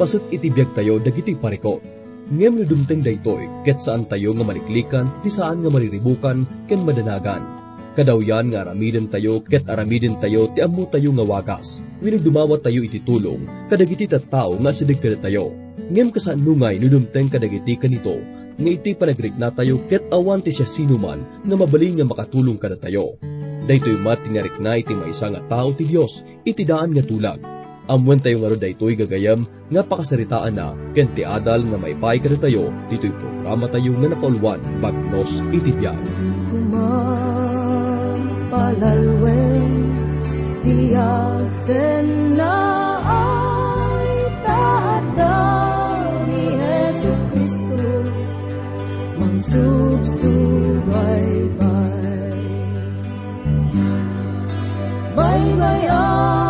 pasit iti biyag tayo dagiti pariko. Ngem no dumteng daytoy, ket saan tayo nga maniklikan, ti saan nga mariribukan, ken madanagan. Kadawyan nga aramiden tayo, ket aramiden tayo, ti ammo tayo nga wagas. Wino dumawat tayo iti tulong, kadagiti tattao nga sidig kada tayo. Ngem kasaan nungay no dumteng kadagiti kanito, nga iti panagrikna tayo, ket awan ti siya sinuman, nga mabali nga makatulong kada tayo. Daytoy mat tingarik na iti maisa nga tao ti Dios, iti daan nga tulag Amwen tayo nga daytoy gagayam nga pakasaritaan na. Ken ti adal nga maipay kada tayo dito'y programa tayo nga napauluan bagnos iti biyan. Kumapalalwen tiyak sen na ay taada ni Yesu Kristo. Mangsubsubay bay bay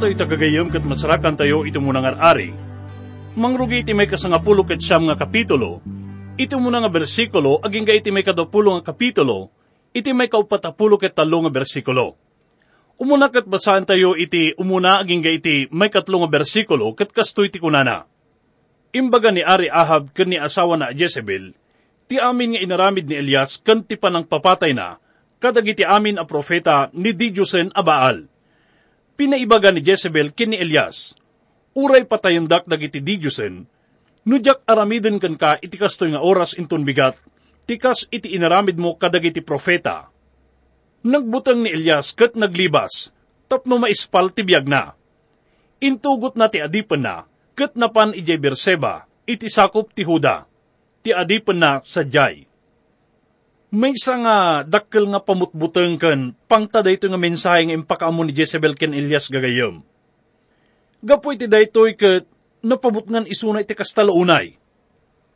tayo tagagayam kat masarakan tayo ito muna nga ari. Mangrugi iti may kasangapulo ket siyam nga kapitulo, ito muna nga bersikulo, aging ga iti may kadapulo nga kapitulo, iti may kaupatapulo ket talo nga bersikulo. Umuna kat basahan tayo iti umuna aging ga iti may katlo nga bersikulo ket kastoy ti kunana. Imbaga ni Ari Ahab ken ni asawa na Jezebel, ti amin nga inaramid ni Elias ken ti panang papatay na, kadagiti amin a profeta ni Didyusen a Baal pinaibaga ni Jezebel ken ni Elias. Uray patayandak dagiti Didyusen, nudyak aramiden kan ka iti kastoy nga oras inton bigat, tikas iti inaramid mo kadagiti profeta. Nagbutang ni Elias ket naglibas, tapno maispal ti biyag na. Intugot na ti adipan na, ket napan ijay Berseba, iti sakop ti Huda, ti adipan na sa Jai may isa nga dakkel nga pamutbuteng ken pangta dayto nga mensahe nga impakaamo ni Jezebel ken Elias gagayom. Gapo iti daytoy ket napabutngan isuna iti kastalaunay.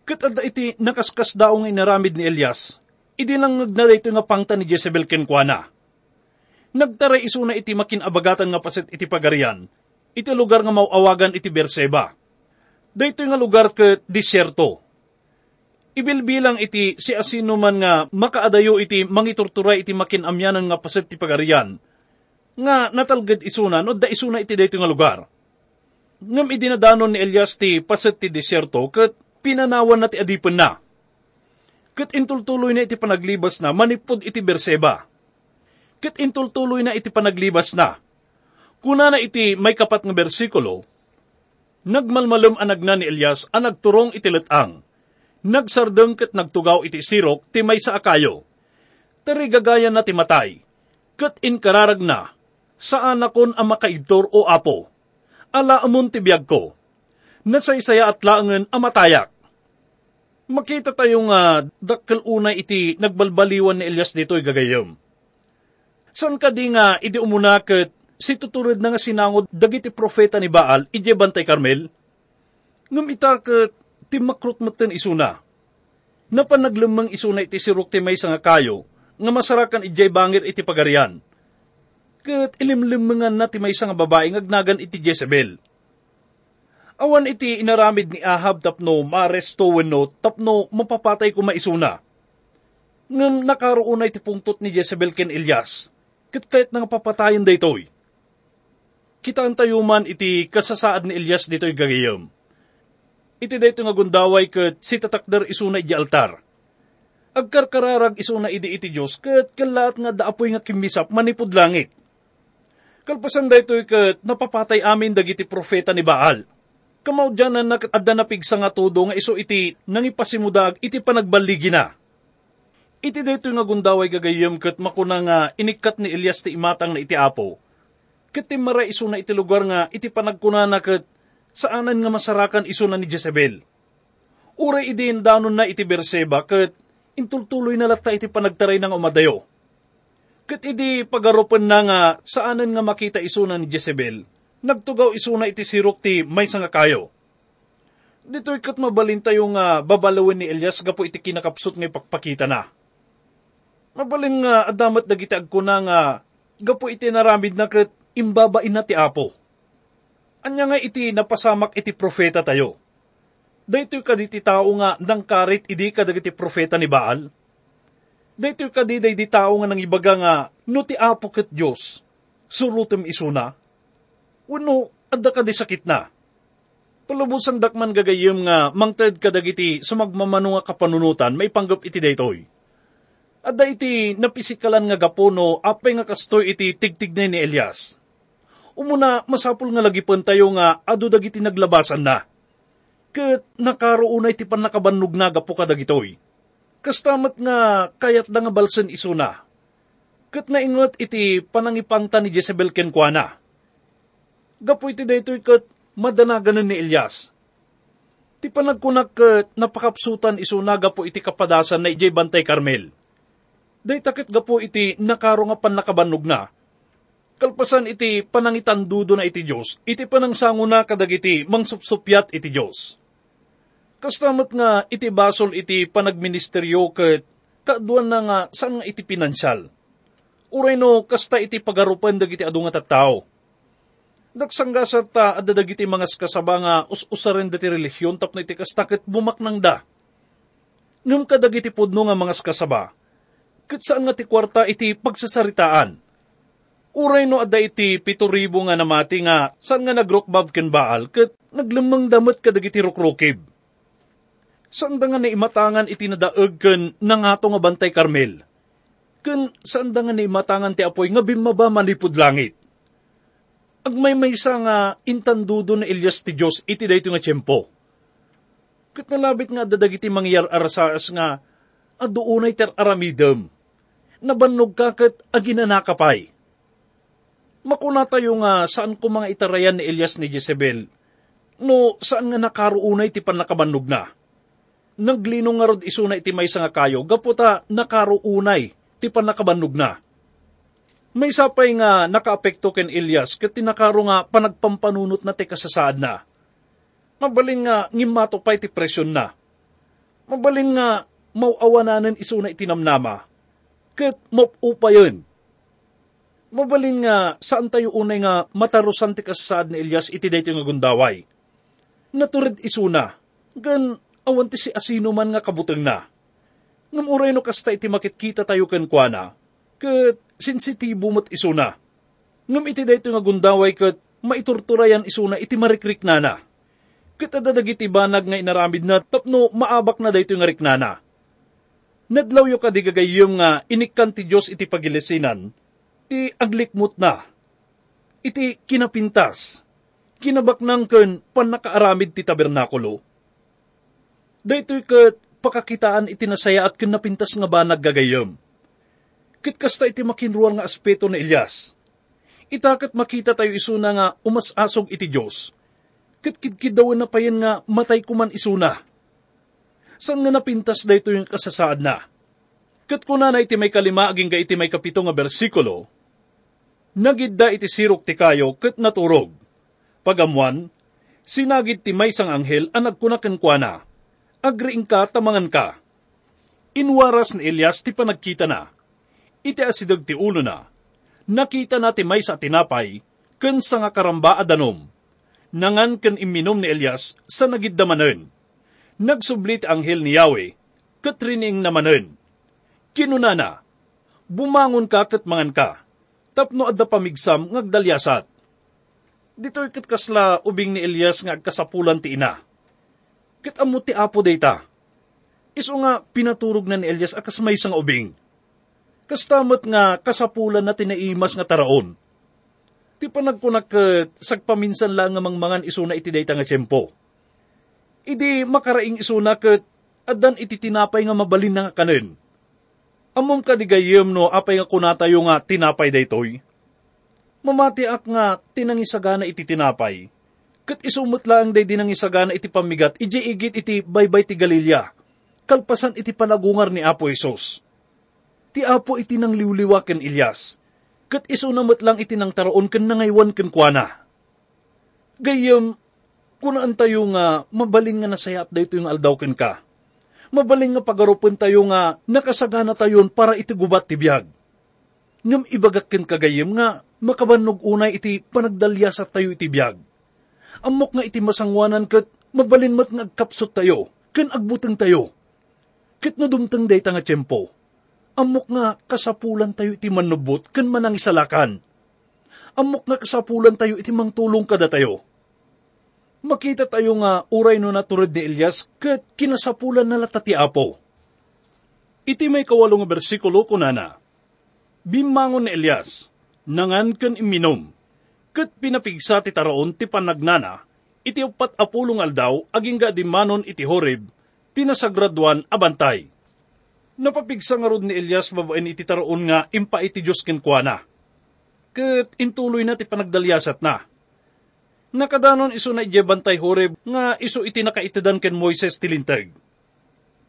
Ket adda iti nakaskas daw nga inaramid ni Elias, idi lang na dayto nga pangta ni Jezebel ken kuana. Nagtaray isuna iti makinabagatan nga paset iti pagarian, iti lugar nga mauawagan iti Berseba. Dayto nga lugar ket disyerto ibilbilang iti si asino man nga makaadayo iti mangiturturay iti makinamyanan nga paset ti pagarian, nga natalged isuna no da isuna iti dayto nga lugar. ngam idinadanon ni Elias ti paset ti desierto ket pinanawan na ti adipen na. Ket intultuloy na iti panaglibas na manipod iti Berseba. Ket intultuloy na iti panaglibas na. Kuna na iti may kapat nga bersikulo, nagmalmalom anag na ni Elias ang nagturong iti letang. Nagsardeng ket nagtugaw iti sirok ti may sa akayo. Tarigagayan na ti matay. Ket inkararag na, saan akon ang makaibtor o apo. Ala amon ti biyag ko. Nasaysaya at laangan amatayak makita tayo nga dakkel unay iti nagbalbaliwan ni Elias dito'y gagayom. San ka di nga idi umunakit si tuturod na nga sinangod dagiti profeta ni Baal ije bantay Carmel? Ngum itaket ti makrutmeten isuna. Napanaglemang isuna iti sirok ti may nga kayo nga masarakan ije bangir iti pagarian. Ket ilimlimengan na ti may nga babae ngagnagan iti Jezebel Awan iti inaramid ni Ahab tapno maresto wenno tapno mapapatay ko maisuna. Ngam nakaroon na iti pungtot ni Jezebel ken Elias, ket kahit nga papatayin daytoy. Kita ang tayuman iti kasasaad ni Elias dito'y gagayam. Iti dayto nga gundaway ket si tatakder isuna iti altar. Agkarkararag isuna idi iti Diyos ket kalat nga daapoy nga kimisap manipod langit. Kalpasan daytoy ket napapatay amin dagiti profeta ni Baal Kamaw dyan na nakadda na pigsa nga tudo nga iso iti nangipasimudag iti panagbaligi na. Iti dito nga gundaway gagayam kat makuna nga inikat ni Elias ti imatang na iti apo. Kat ti mara iso na iti lugar nga iti panagkuna na kat saanan nga masarakan iso na ni Jezebel. Uray idin danon na iti Berseba kat intultuloy na lata iti panagtaray ng umadayo. Kat idi pagarupan na nga saanan nga makita iso na ni Jezebel nagtugaw isuna iti sirok ti may nga kayo. Dito'y kat mabalin tayo nga babalawin ni Elias gapo iti kinakapsot nga ipagpakita na. Mabalin nga adamat dagiti agkuna nga gapo iti naramid na kat imbabain na ti apo. Anya nga iti napasamak iti profeta tayo. Daytoy kaditi tao nga nang karit idi kadagiti profeta ni Baal. Daytoy kadiday di tao nga nang ibaga nga no ti apo ket Diyos. Surutem isuna Wano, adda ka di sakit na. Palubusan dakman gagayim nga mangted kadagiti sumagmamano nga kapanunutan may panggap iti daytoy. Adda iti napisikalan nga gapono apay nga kastoy iti tigtignay ni Elias. Umuna masapul nga lagi tayo nga adu dagiti naglabasan na. Ket nakaroon iti pan nakabannog na gapo kadagitoy. Kastamat nga kayat da nga balsen isuna. Ket naingot iti panangipangta ni Jezebel kenkwana gapo iti daytoy kat madanagan ni Elias. Ti panagkunak kat napakapsutan iso na gapo iti kapadasan na ijay bantay Carmel. Day takit gapo iti nakaro nga panakabanog na. Kalpasan iti panangitandudo na iti Diyos, iti panangsango na kadagiti mangsupsupyat iti Diyos. Kastamat nga iti basol iti panagministeryo kat kaaduan na nga saan nga iti pinansyal. Uray no, kasta iti pagarupan dagiti adu nga tattao Dagsanggasat ta adda dagiti mga kasaba nga us-usaren dati relihiyon tapno iti kastakit bumaknang da. Ngam kadagiti pudno nga mga kasaba, kat saan nga ti kwarta iti pagsasaritaan. Uray no pito ribo nga namati nga saan nga nagrokbab ken baal kat naglamang damot kadagiti rukrukib. Saan da nga naimatangan iti nadaag ken nangato nga bantay Carmel. Ken saan da nga naimatangan ti apoy nga bimaba manipod langit agmay may isa nga intandudo na Elias ti Diyos iti dayto nga tiyempo. Kat nalabit nga dadagiti mangyar arasaas nga aduunay ter aramidem. Nabannog ka kat aginanakapay. Makuna tayo nga saan ko mga itarayan ni Elias ni Jezebel. No, saan nga nakaruunay ti panakabannog na. Naglinong nga rod isuna iti may nga kayo, gaputa nakaruunay ti panakabannog na may sapay nga nakaapekto ken Elias ket tinakaro nga panagpampanunot na ti kasasaad na. Mabalin nga ngimato pay ti presyon na. Mabalin nga mauawananan iso na itinamnama. Ket mapupayon. Mabalin nga saan tayo unay nga matarusan ti kasasaad ni Elias iti dayto nga gundaway. Naturid isuna, gan awan ti si asino man nga kabuteng na. Ngam uray no kasta iti makitkita tayo ken kuana, ket sensitibo mo't isuna. Ngam iti dayto nga gundaway kat maiturturayan isuna iti marikrik nana. Kita dadagiti banag nga inaramid na tapno maabak na dayto nga riknana. Nadlaw yo kadigagayom nga inikkan ti Diyos iti pagilisinan, ti aglikmut na. Iti kinapintas, kinabaknang ken panakaaramid ti tabernakulo. Daytoy ket pakakitaan iti nasaya at kinapintas nga banag gagayom. Kit kasta iti makinruan nga aspeto na Elias. Itakat makita tayo isuna nga umasasog iti Diyos. Kit kidkidawan na payan nga matay kuman isuna. San nga napintas dayto yung kasasaad na? Kat kuna na iti may kalima aging ga iti may kapito nga bersikulo, nagidda iti sirok ti kayo kat naturog. Pagamuan, sinagid ti may sang anghel ang nagkunakan kwa na, agriing ka tamangan ka. Inwaras ni Elias ti panagkita na, iti asidag ti ulo na, nakita na ti may sa tinapay, ken sa nga karamba adanom, nangan ken iminom ni Elias sa nagiddamanen. Nagsublit ang anghel ni Yahweh, katrining namanen. Kinunana, bumangon ka kat mangan ka, tapno adda pamigsam ngagdalyasat. Dito'y kat kasla ubing ni Elias nga agkasapulan ti ina. Kat amo ti apo dayta. Iso nga pinaturog na ni Elias akas may sang ubing. Kastamot nga kasapulan na tinaimas nga taraon. Ti panagkunak sagpaminsan lang nga mangmangan iso na iti dayta nga tiyempo. Idi makaraing iso na kat adan iti tinapay nga mabalin nga kanen Amom ka di gayem no apay nga kunatayo nga tinapay daytoy. Mamati ak nga tinangisagana iti tinapay. Kat isumot lang day dinangisagana iti pamigat, iji igit iti baybay ti Galilya. Kalpasan iti panagungar ni Apo Isos. Ti Apo iti nang liwliwa ken Ilyas. Kat isunamot lang iti nang taraon ken nangaywan ken kuana. Gayem, kunaan tayo nga mabalin nga nasayat dayto yung aldaw ken ka mabaling nga pagarupan tayo nga nakasagana tayon para iti gubat ti biyag. Ngam ibagak ken kagayem nga makabannog unay iti panagdalyasat tayo iti biyag. Amok nga iti masangwanan ket mabalin mat nga agkapsot tayo, ken agbuteng tayo. Ket no dumteng day nga tiyempo. Amok nga kasapulan tayo iti manubot ken manang isalakan. Amok nga kasapulan tayo iti mangtulong kada tayo makita tayo nga uray no naturod ni Elias kat kinasapulan na lata ti Apo. Iti may kawalong bersikulo kunana. Bimangon ni Elias, nangan ken iminom, kat pinapigsa ti taraon ti panagnana, iti upat apulong aldaw aging ga dimanon iti Horeb, tinasagraduan abantay. Napapigsa nga ni Elias babaen iti taraon nga impa iti Diyos kenkwana. Kat intuloy na ti panagdalyasat na nakadanon iso na ijebantay horeb nga iso iti nakaitidan ken Moises tilintag.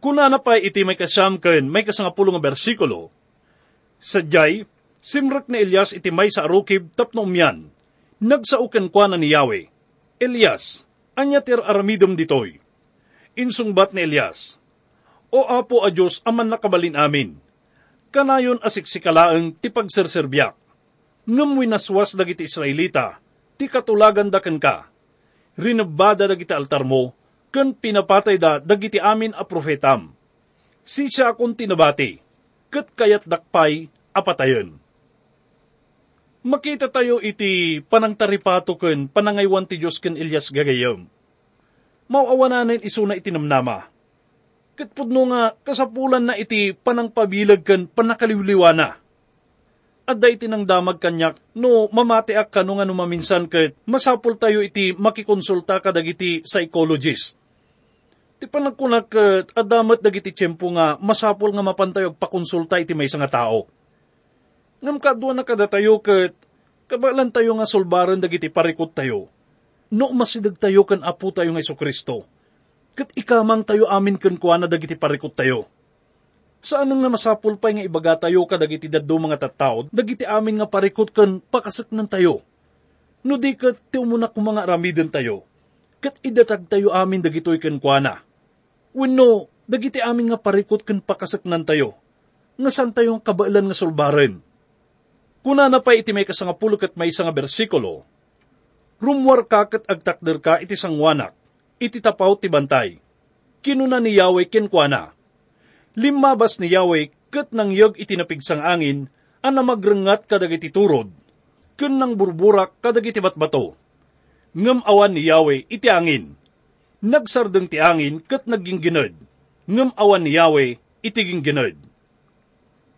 Kuna na pa iti may kasyam ken may kasangapulo nga bersikulo, Sadyay, simrak ni Elias iti may sa arukib tapno umyan, nagsauken kwa na ni Yahweh, Elias, anya tir aramidom ditoy. Insungbat ni Elias, O apo a Diyos aman nakabalin amin, kanayon asiksikalaeng ti pagserserbiak, ngam winaswas dagiti Israelita, ti katulagan da ken ka. Rinabada dagiti altar mo, ken pinapatay da dagiti amin a profetam. Si siya akong tinabati, ket kayat dakpay apatayon. Makita tayo iti panangtaripato ken panangaywan ti Diyos ken Elias gagayom. Mauawananin isuna iti namnama. Ket pudno nga kasapulan na iti panangpabilag ken panakaliwliwana adda iti nang damag kanyak, no mamati ak kano nga no maminsan ket masapul tayo iti makikonsulta ka dagiti psychologist. Ti panagkunak ket adamat dagiti tiyempo nga masapul nga mapantayo pakonsulta iti may nga tao. Ngam kadwa na kada tayo ket kabalan tayo nga sulbaran dagiti parikot tayo. No masidag tayo kan apo tayo nga Iso Kristo. Ket ikamang tayo amin ken kuana dagiti parikot tayo Saan nga masapul pa'y nga ibaga tayo kadagiti daddo mga tattao, dagiti amin nga parikot kan pakasak ng tayo. No di kat ti umuna kung mga ramiden tayo, kat idatag tayo amin dagitoy kan kuana. Wenno, dagiti amin nga parikot kan pakasak ng tayo, nga san tayong kabailan nga sulbaren. Kuna na pa iti may kasangapulo kat may isang bersikulo, rumwar ka kat agtakder ka iti sangwanak, iti tapaw ti bantay. Kinuna ni Yahweh kenkwana, limabas ni Yahweh kat nang yog itinapigsang angin, ana magrengat kadagiti turod, kun nang burburak kadagiti batbato. ngem awan ni Yahweh iti angin. Nagsardeng ti angin ket naging ginod, ngem awan ni Yahweh iti ginginod.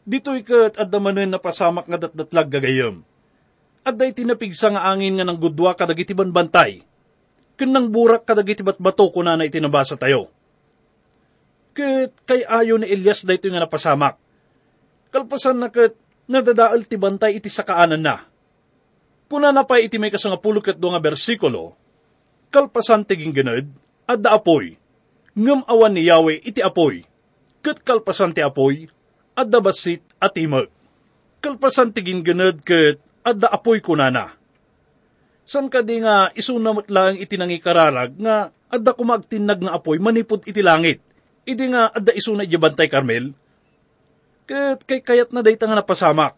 Dito'y ket adda manen na pasamak nga datdatlag gagayem. Adda iti napigsa nga angin nga nang gudwa kadagiti banbantay. Ken nang burak kadagiti batbato kuna na iti nabasa tayo. Ket kay ayo ni Elias daytoy nga napasamak. Kalpasan na ket nadadaal ti bantay iti sakaanan na. Kuna na pa iti may kasangapulo ket nga bersikulo, kalpasan tiging ganad, adda apoy, ngem awan ni Yahweh iti apoy, ket kalpasan ti apoy, adda basit at imag. Kalpasan tiging ganad ket adda apoy kunana. San ka di nga isunamot lang iti nangikararag nga adda kumagtinag nga apoy manipod iti langit. Idi nga adda isuna iti bantay Carmel. Ket kay kayat na dayta nga napasamak.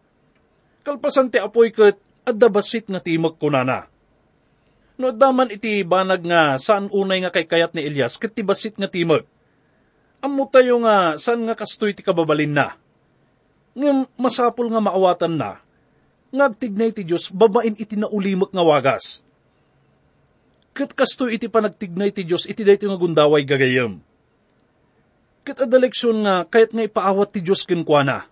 Kalpasan ti apoy ket adda basit nga timag kunana. No daman iti banag nga saan unay nga kay kayat ni Elias ket ti basit nga timag. Ammo tayo nga saan nga kastoy ti kababalin na. Ngem masapul nga maawatan na, ngagtignay ti Diyos babain iti naulimak nga wagas. Ket kastoy iti panagtignay ti Diyos iti dayto nga gundaway gagayem. Ket adda leksyon nga kayat nga ipaawat ti Diyos kenkwana.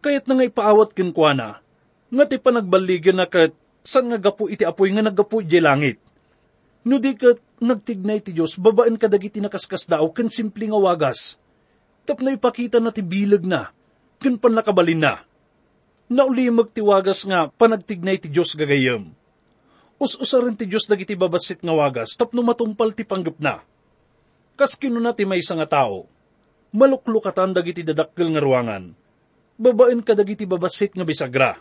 Kayat na nga ipaawat kenkwana, nga ti panagbaligyan na ket san nga gapu iti apoy nga naggapu iti langit. No di ket nagtignay ti Diyos babaen kadagiti nakaskas daw ken simple nga wagas. Tapno ipakita na ti bilag na, ken panlakabalin na. Naulimag ti wagas nga panagtignay ti Diyos gagayem. Us-usa rin ti Diyos dagiti babasit nga wagas tapno matumpal ti panggap na. Kas kinuna ti may nga tao, maluklukatan dagiti dadakkel nga ruangan, babaen ka dagiti babasit nga bisagra.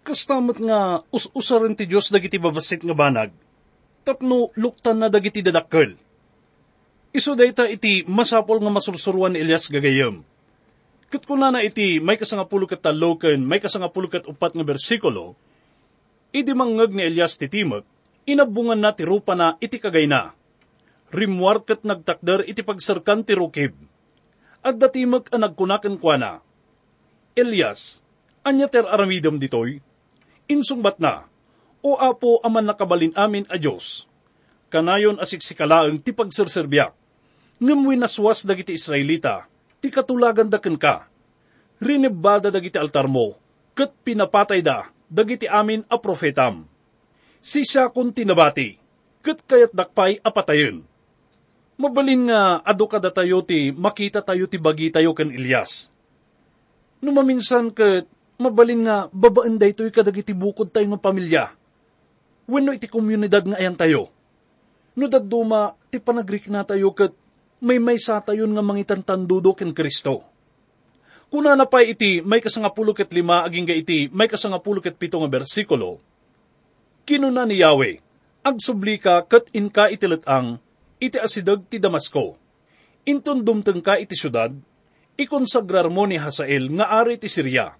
Kastamot nga us-usa rin ti Diyos dagiti babasit nga banag, tapno luktan na dagiti dadakkel. Iso dayta iti masapol nga masursuruan ni Elias gagayem. Kat na iti may kasangapulo kat talo ken may kasangapulo kat upat nga bersikulo, idi mangag ni Elias ti timot, inabungan na ti rupa na iti kagay na. Rimwar kat nagtakder iti pagsarkan ti rukib. At datimag ang nagkunakan kwa na. Elias, anya ter aramidam ditoy, insungbat na, o apo aman nakabalin amin a Diyos. Kanayon asiksikalaang ti pagserserbiak, ngem winaswas dagiti Israelita, ti katulagan daken ka. Rinibada dagiti altar mo, ket pinapatay da, dagiti amin a profetam. Si siya kun tinabati, ket kayat dakpay apatayon. Mabalin nga ado kada tayo ti makita tayo ti bagi tayo ken Elias. No maminsan ket mabalin nga babaan daytoy kadagiti bukod tayo nga pamilya. Wenno iti komunidad nga ayan tayo. No dadduma ti panagrik na tayo ket may may sa tayon nga mangitan tandudo ken Kristo. Kuna na pa iti may kasangapulo ket lima aging ga iti may kasangapulo ket pito nga bersikulo, kinuna ni Yahweh, agsubli ka ket inka itiletang, iti asidag ti Damasco. Inton dumteng ka iti syudad, ikonsagrar mo ni Hasael nga ari ti Syria.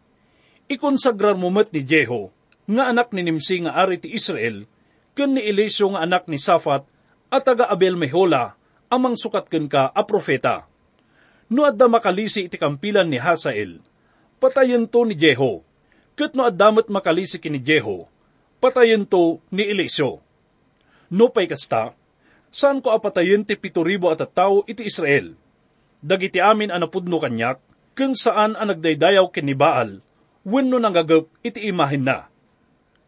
Ikonsagrar mo met ni Jeho, nga anak ni Nimsi nga ari ti Israel, ken ni Eliseo nga anak ni Safat, at taga Abel Mehola, amang sukat ken ka a profeta. No adda makalisi iti kampilan ni Hasael, patayen to ni Jeho, ket no addamet makalisi kini Jeho, patayen to ni Eliseo. No pay kasta, saan ko apatayen ti pito ribo at tao iti Israel? Dagiti amin anapudno kanyak, kung saan ang nagdaydayaw ken ni Baal, wenno nanggagap iti imahin na.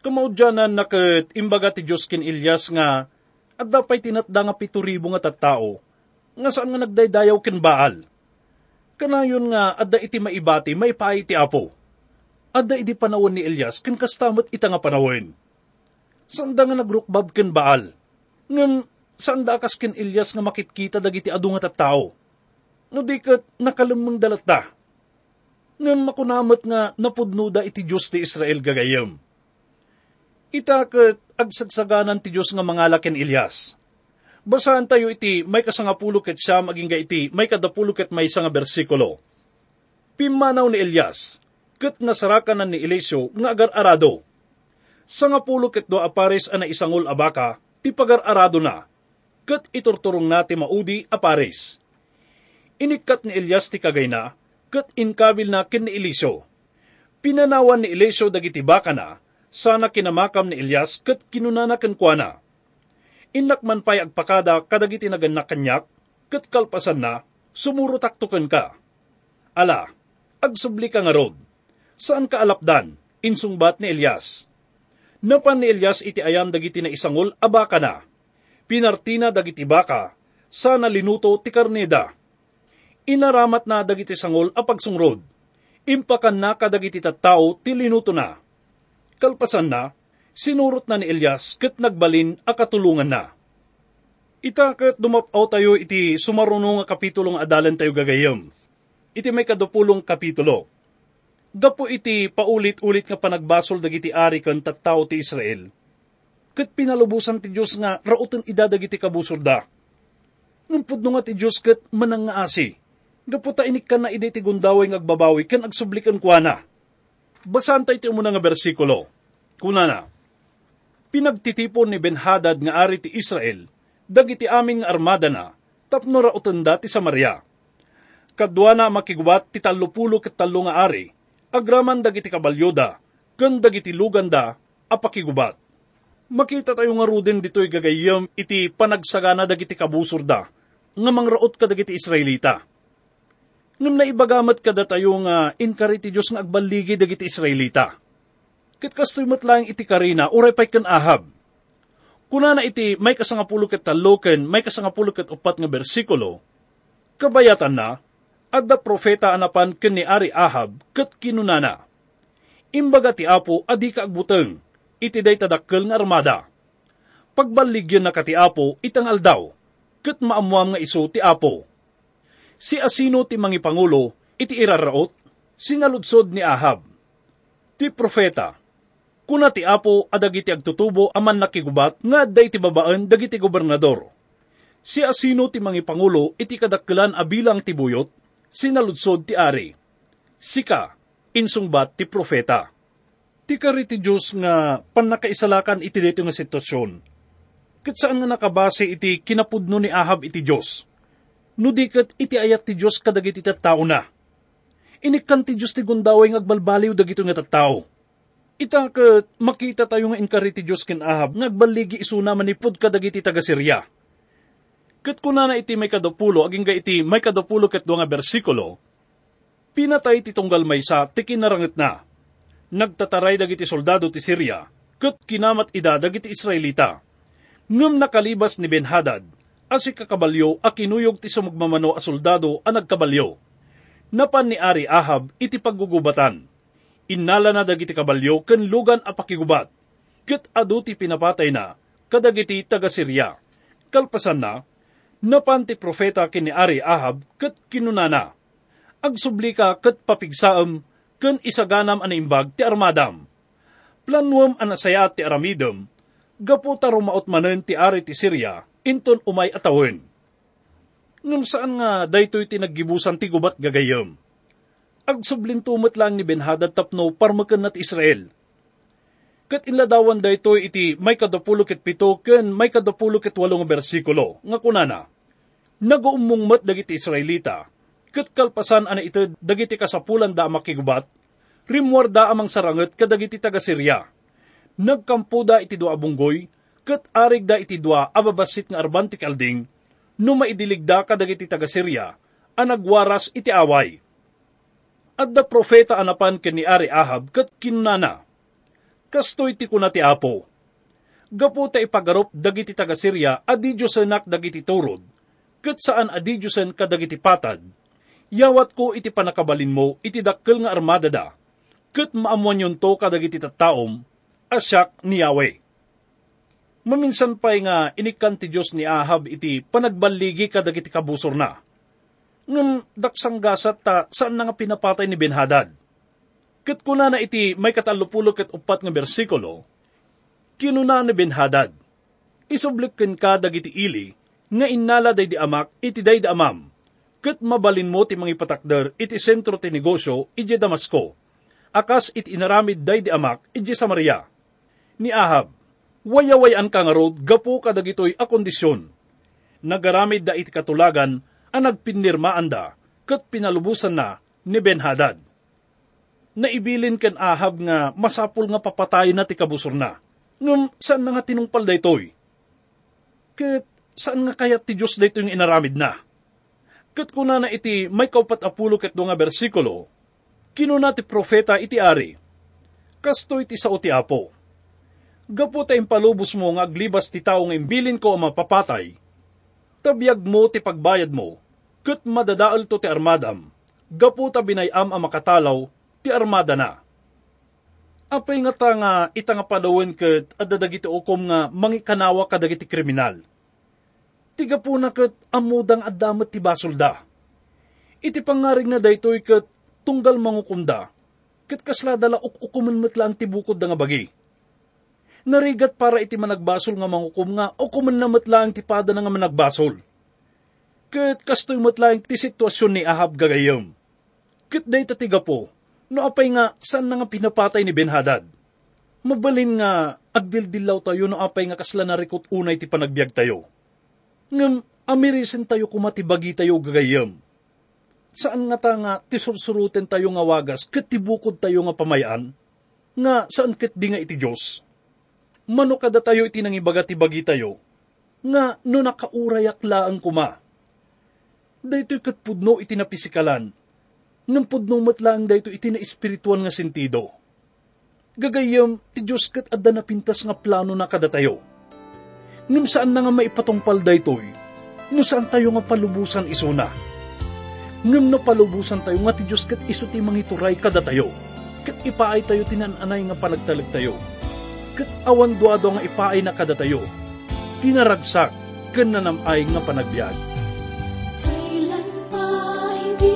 Kamaudyanan na ket imbaga ti Diyos ken Ilyas nga, at dapay tinatda nga pito ribo nga tattao, nga saan nga nagdaydayaw ken Baal. Kanayon nga adda iti maibati may paay ti apo. Adda iti panawon ni Elias ken kastamot ita nga panawon. Sanda nga nagrukbab ken Baal. Ngem sanda kas ken Elias nga makitkita dagiti adu nga tattao. No di ket nakalumeng dalata. Ngem makunamot nga napudno da iti Dios ti Israel gagayem. Ita ket agsagsaganan ti Dios nga mangala ken Elias. Basahan tayo iti may kasangapulo ket siya maging ga iti may kadapulo ket may nga bersikulo. Pimanaw ni Elias, ket nasarakanan ni Eliseo nga agar-arado. Sangapulo ket do apares ana isangol abaka, ti pagar-arado na, ket iturturong na ti maudi apares. Inikat ni Elias ti kagay na, ket inkabil na ken ni Eliseo. Pinanawan ni Eliseo dagiti baka na, sana kinamakam ni Elias ket kinunana ken kuana Innak man pa'y agpakada kadagiti naganak kanyak, kat kalpasan na, sumurutaktukan ka. Ala, agsubli ka nga rod. Saan ka alapdan? Insungbat ni Elias. Napan ni Elias iti ayan dagiti na isangol abaka na. Pinartina dagiti baka, sana linuto ti karneda. Inaramat na dagiti sangol apagsungrod. Impakan na kadagiti tattao ti linuto na. Kalpasan na, sinurot na ni Elias ket nagbalin a katulungan na. Ita ket dumapaw tayo iti sumaruno nga kapitulong adalan tayo gagayam. Iti may kadupulong kapitulo. Gapo iti paulit-ulit nga panagbasol dagiti ari ken tattao ti Israel. Ket pinalubusan ti Dios nga rauten ida dagiti kabusurda. Ngem pudno nga ti Dios ket manang nga asi. Gapo ta inik kan na ide ti gundaway nga agbabawi ken agsublikan kuana. Basan tayo iti umuna nga bersikulo. Kuna na, pinagtitipon ni Benhadad nga ari ti Israel, dagiti amin nga armada na, tapno rautan ti Samaria. Kadwa na makigubat ti talupulo ket talo nga ari, agraman dagiti kabalyoda, ken dagiti luganda, apakigubat. Makita tayo nga ruden dito'y gagayam iti panagsagana dagiti kabusurda, nga mangraot ka dagiti Israelita. Ngam na ibagamat kada tayo nga inkari ti Diyos nga agbaligi dagiti Israelita. Ket kastoy matlang iti karina, uray pay ken ahab. Kuna na iti may kasangapulo ket talo ken may kasangapulo ket upat nga bersikulo, kabayatan na, adda profeta anapan ken ni Ari Ahab ket kinunana. Imbaga ti Apo adi ka agbuteng, iti day tadakkel nga armada. Pagbaligyan na kati Apo itangal daw, ket maamuam nga iso ti Apo. Si asino ti mangi pangulo iti iraraot, sinaludsod ni Ahab. Ti profeta, kuna ti Apo adagiti agtutubo aman nakigubat nga day ti babaan dagiti gobernador. Si asino ti mangi pangulo iti kadakkelan abilang ti buyot, sinaludsod ti ari. Sika, insungbat ti profeta. Ti kari ti Diyos nga panakaisalakan iti dito nga sitwasyon. Kat saan nga nakabase iti kinapudno ni Ahab iti Diyos. No di kat iti ayat ti Diyos kadagiti tattao na. Inikan ti Diyos ti gundaway nga agbalbaliw dagito nga tattao. Ita kat makita tayo nga inkari ti Diyos ken Ahab nga agbaligi isuna manipod kadagiti taga Syria. Kat kuna na iti may kadapulo, aging ga iti may kadapulo ket nga bersikulo, pinatay ti tunggal maysa ti kinaranget na. Nagtataray dagiti soldado ti Syria, ket kinamat ida dagiti Israelita. Ngem nakalibas ni Benhadad, asi kakabalyo a kinuyog ti sumagmamano a soldado a nagkabalyo. Napan ni Ari Ahab iti paggugubatan. Innala na dagiti kabalyo ken lugan a pakigubat. Ket adu ti pinapatay na kadagiti taga Syria. Kalpasan na, napan ti profeta kini Ari Ahab ket kinunana. Agsubli ka ket papigsaam ken isaganam ana imbag ti armadam. Planuam anasaya ti aramidem, gapo ta rumaot manen ti ari ti Syria, inton umay atawin. Ngam saan nga daytoy tinaggibusan ti gubat gagayam. Agsublin tumot lang ni Benhadad tapno parmaken nat Israel. Kat inladawan daytoy iti may kadapulo ket pito ken may kadapulo ket walong bersikulo, nga kunana. Naguumungmat dagiti Israelita, ket kalpasan ana ito dagiti kasapulan da makigubat, rimwarda amang saranget kadagiti taga Syria. Nagkampuda iti dua bunggoy, ket arig da iti dua ababasit nga arban ti kalding, no maidiligda kadagiti taga Syria, a nagwaras iti away. At da profeta anapan ken ni Ari Ahab ket kinunana. Kastoy ti kuna ti Apo. Gapu ta ipagarup dagiti taga Syria adi Diyosenak dagiti turod, ket saan adi Diyosen kadagiti patad. Yawat ko iti panakabalin mo iti dakkel nga armada da, ket maamuan yun to kadagiti tattaom, asyak ni Yahweh. Maminsan pa'y nga inikan ti Diyos ni Ahab iti panagbaligi kadagiti kabusor na. Ngam daksang gasat ta saan na nga pinapatay ni Benhadad. Ket kuna na iti may katalupulo ket upat nga bersikulo, kinuna ni Benhadad, isublikken ka dagiti ili, nga innala day di amak iti day di amam, ket mabalin mo ti mga patakder iti sentro ti negosyo iti Damasco, akas iti inaramid day di amak iti Samaria. Ni Ahab, wayawayan ka nga rod gapu kadagitoy a kondisyon. Nagaramid da iti katulagan a nagpinirmaan da, ket pinalubusan na ni Benhadad. Naibilin ken Ahab nga masapul nga papatay na ti kabusor na. Ngam saan na nga tinungpal da itoy? Kat saan nga kaya ti Diyos dito yung inaramid na? Kat kuna na iti may kaupat apulo ket nga bersikulo, kinuna ti profeta iti ari. Kasto iti sao ti apo. Gapo ta impalubos mo nga aglibas ti taong imbilin ko mapapatay. Tabiyag mo ti pagbayad mo, kat madadaal to ti armadam. Gapo ta binayam ang makatalaw, ti armada na. Apay nga ta nga ita nga padawen ket adadagiti ukom nga mangikanawa kadagiti kriminal. Tiga po na ket amudang adamat ti basulda. Iti pangarig na daytoy ket tunggal mangukumda. Ket kasla dala ukukuman met lang ti bukod da nga bagi. Narigat para iti managbasol nga mangukum nga o kuman na met lang ti pada na nga managbasol. Ket kastoy met lang ti sitwasyon ni Ahab gagayom. Ket day tiga po, no apay nga saan na nga pinapatay ni Benhadad. Mabalin nga agdildilaw tayo no apay nga kasla narikot unay ti panagbiag tayo. Ngam amirisin tayo kumatibagi tayo gagayam. Saan nga ta nga tisursuruten tayo nga wagas ket tibukod tayo nga pamayaan? Nga saan ket di nga iti Diyos? Mano kada tayo iti nangibaga tibagi tayo? Nga no nakaurayak laang kuma. Daytoy ket pudno iti napisikalan. Ngam pudno matlaang dayto iti na espiritual nga sentido. Gagayam ti Diyos ket adda napintas nga plano na kada tayo. Ngam saan na nga maipatungpal daytoy? No saan tayo nga palubusan isuna? Ngam na palubusan tayo nga ti Diyos ket iso ti mangituray kada tayo. Ket ipaay tayo tinananay nga panagtalag tayo. Ket awan duado nga ipaay na kada tayo. Tinaragsak ken nanamay nga panagbiag. Kailan pa hindi